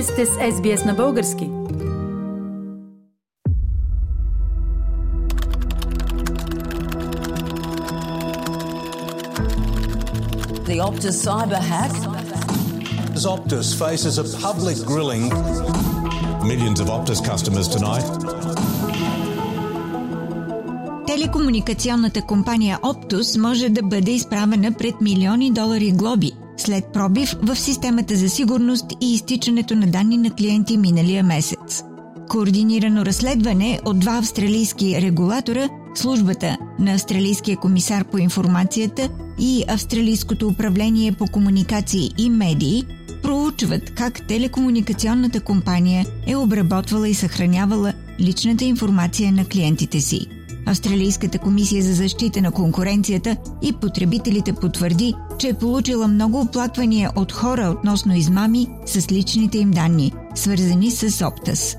Вие сте с SBS на български. The Optus cyber hack. As Optus faces a public grilling. Millions of Optus customers tonight. Телекомуникационната компания Optus може да бъде изправена пред милиони долари глоби след пробив в системата за сигурност и изтичането на данни на клиенти миналия месец. Координирано разследване от два австралийски регулатора, службата на Австралийския комисар по информацията и Австралийското управление по комуникации и медии проучват как телекомуникационната компания е обработвала и съхранявала личната информация на клиентите си. Австралийската комисия за защита на конкуренцията и потребителите потвърди, че е получила много оплаквания от хора относно измами с личните им данни, свързани с Оптас.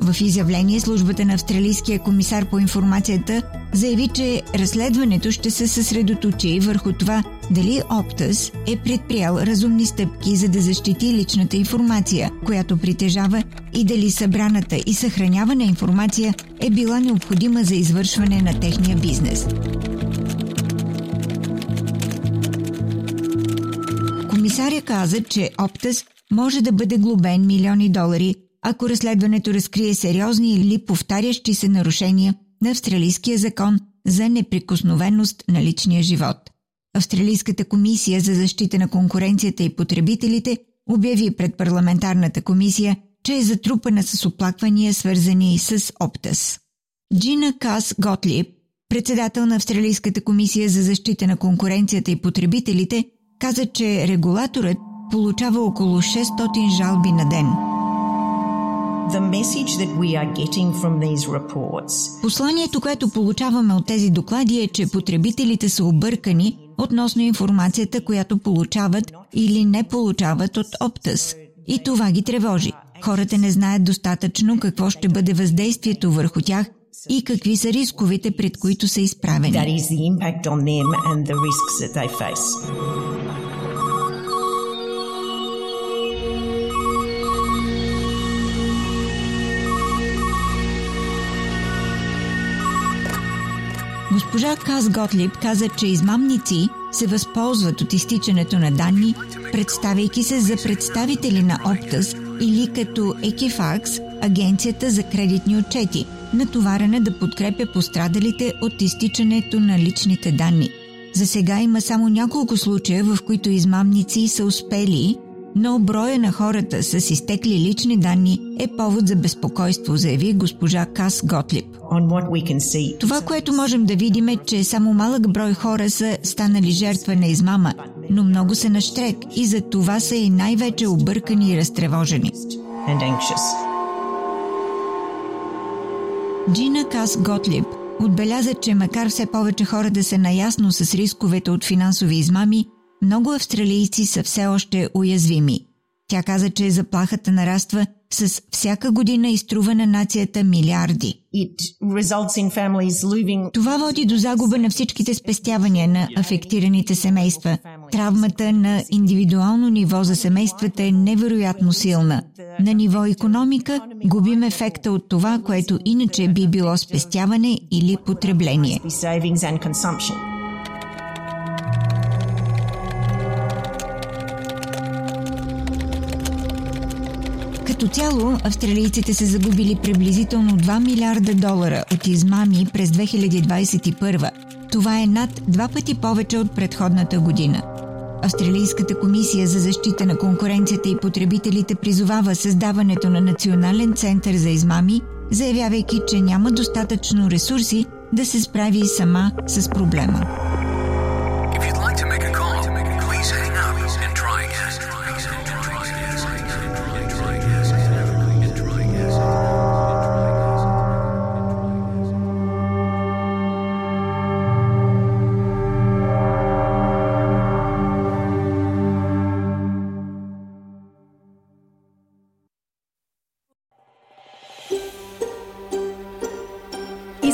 В изявление службата на Австралийския комисар по информацията заяви, че разследването ще се съсредоточи върху това дали Оптас е предприял разумни стъпки за да защити личната информация, която притежава и дали събраната и съхранявана информация е била необходима за извършване на техния бизнес. Комисаря каза, че Оптас може да бъде глобен милиони долари, ако разследването разкрие сериозни или повтарящи се нарушения на австралийския закон за неприкосновеност на личния живот. Австралийската комисия за защита на конкуренцията и потребителите обяви пред парламентарната комисия, че е затрупана с оплаквания, свързани с Оптас. Джина Кас Готлип, председател на Австралийската комисия за защита на конкуренцията и потребителите, каза, че регулаторът получава около 600 жалби на ден. Посланието, което получаваме от тези доклади е, че потребителите са объркани относно информацията, която получават или не получават от Оптас. И това ги тревожи. Хората не знаят достатъчно какво ще бъде въздействието върху тях и какви са рисковете, пред които са изправени. Госпожа Каз Готлип каза, че измамници се възползват от изтичането на данни, представяйки се за представители на Оптас или като Екифакс, агенцията за кредитни отчети, натоварена да подкрепя пострадалите от изтичането на личните данни. За сега има само няколко случая, в които измамници са успели но броя на хората с изтекли лични данни е повод за безпокойство, заяви госпожа Кас Готлип. Това, което можем да видим е, че само малък брой хора са станали жертва на измама, но много са на штрек и за това са и най-вече объркани и разтревожени. Джина Кас Готлип отбеляза, че макар все повече хора да са наясно с рисковете от финансови измами, много австралийци са все още уязвими. Тя каза, че заплахата нараства с всяка година изтрува на нацията милиарди. Това води до загуба на всичките спестявания на афектираните семейства. Травмата на индивидуално ниво за семействата е невероятно силна. На ниво економика губим ефекта от това, което иначе би било спестяване или потребление. Като цяло, австралийците са загубили приблизително 2 милиарда долара от измами през 2021. Това е над два пъти повече от предходната година. Австралийската комисия за защита на конкуренцията и потребителите призовава създаването на Национален център за измами, заявявайки, че няма достатъчно ресурси да се справи сама с проблема.